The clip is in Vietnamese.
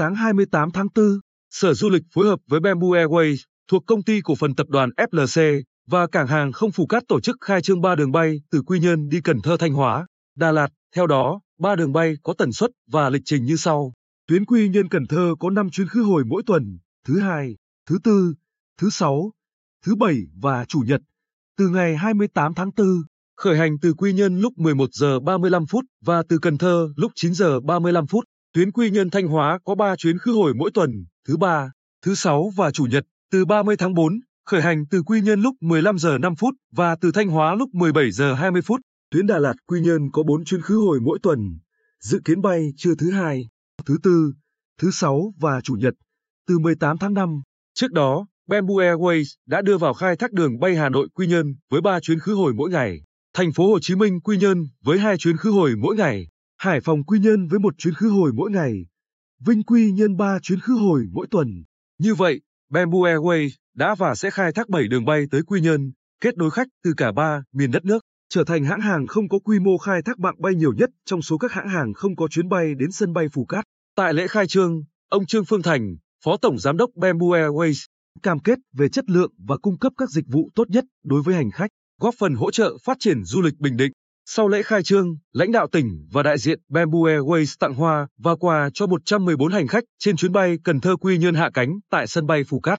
sáng 28 tháng 4, Sở Du lịch phối hợp với Bamboo Airways thuộc công ty cổ phần tập đoàn FLC và cảng hàng không Phú Cát tổ chức khai trương 3 đường bay từ Quy Nhơn đi Cần Thơ Thanh Hóa, Đà Lạt. Theo đó, 3 đường bay có tần suất và lịch trình như sau. Tuyến Quy Nhơn Cần Thơ có 5 chuyến khứ hồi mỗi tuần, thứ hai, thứ tư, thứ sáu, thứ bảy và chủ nhật. Từ ngày 28 tháng 4, khởi hành từ Quy Nhơn lúc 11 giờ 35 phút và từ Cần Thơ lúc 9 giờ 35 phút. Tuyến Quy Nhơn Thanh Hóa có 3 chuyến khứ hồi mỗi tuần, thứ ba, thứ sáu và chủ nhật. Từ 30 tháng 4, khởi hành từ Quy Nhơn lúc 15 giờ 5 phút và từ Thanh Hóa lúc 17 giờ 20 phút. Tuyến Đà Lạt Quy Nhơn có 4 chuyến khứ hồi mỗi tuần. Dự kiến bay trưa thứ hai, thứ tư, thứ sáu và chủ nhật. Từ 18 tháng 5. Trước đó, Bamboo Airways đã đưa vào khai thác đường bay Hà Nội Quy Nhơn với 3 chuyến khứ hồi mỗi ngày, Thành phố Hồ Chí Minh Quy Nhơn với 2 chuyến khứ hồi mỗi ngày, Hải Phòng Quy Nhơn với một chuyến khứ hồi mỗi ngày, Vinh Quy Nhơn 3 chuyến khứ hồi mỗi tuần. Như vậy, Bamboo Airways đã và sẽ khai thác 7 đường bay tới Quy Nhơn, kết nối khách từ cả ba miền đất nước, trở thành hãng hàng không có quy mô khai thác mạng bay nhiều nhất trong số các hãng hàng không có chuyến bay đến sân bay Phù Cát. Tại lễ khai trương, ông Trương Phương Thành, Phó Tổng Giám đốc Bamboo Airways, cam kết về chất lượng và cung cấp các dịch vụ tốt nhất đối với hành khách, góp phần hỗ trợ phát triển du lịch Bình Định. Sau lễ khai trương, lãnh đạo tỉnh và đại diện Bamboo Airways tặng hoa và quà cho 114 hành khách trên chuyến bay Cần Thơ Quy Nhơn hạ cánh tại sân bay Phù Cát.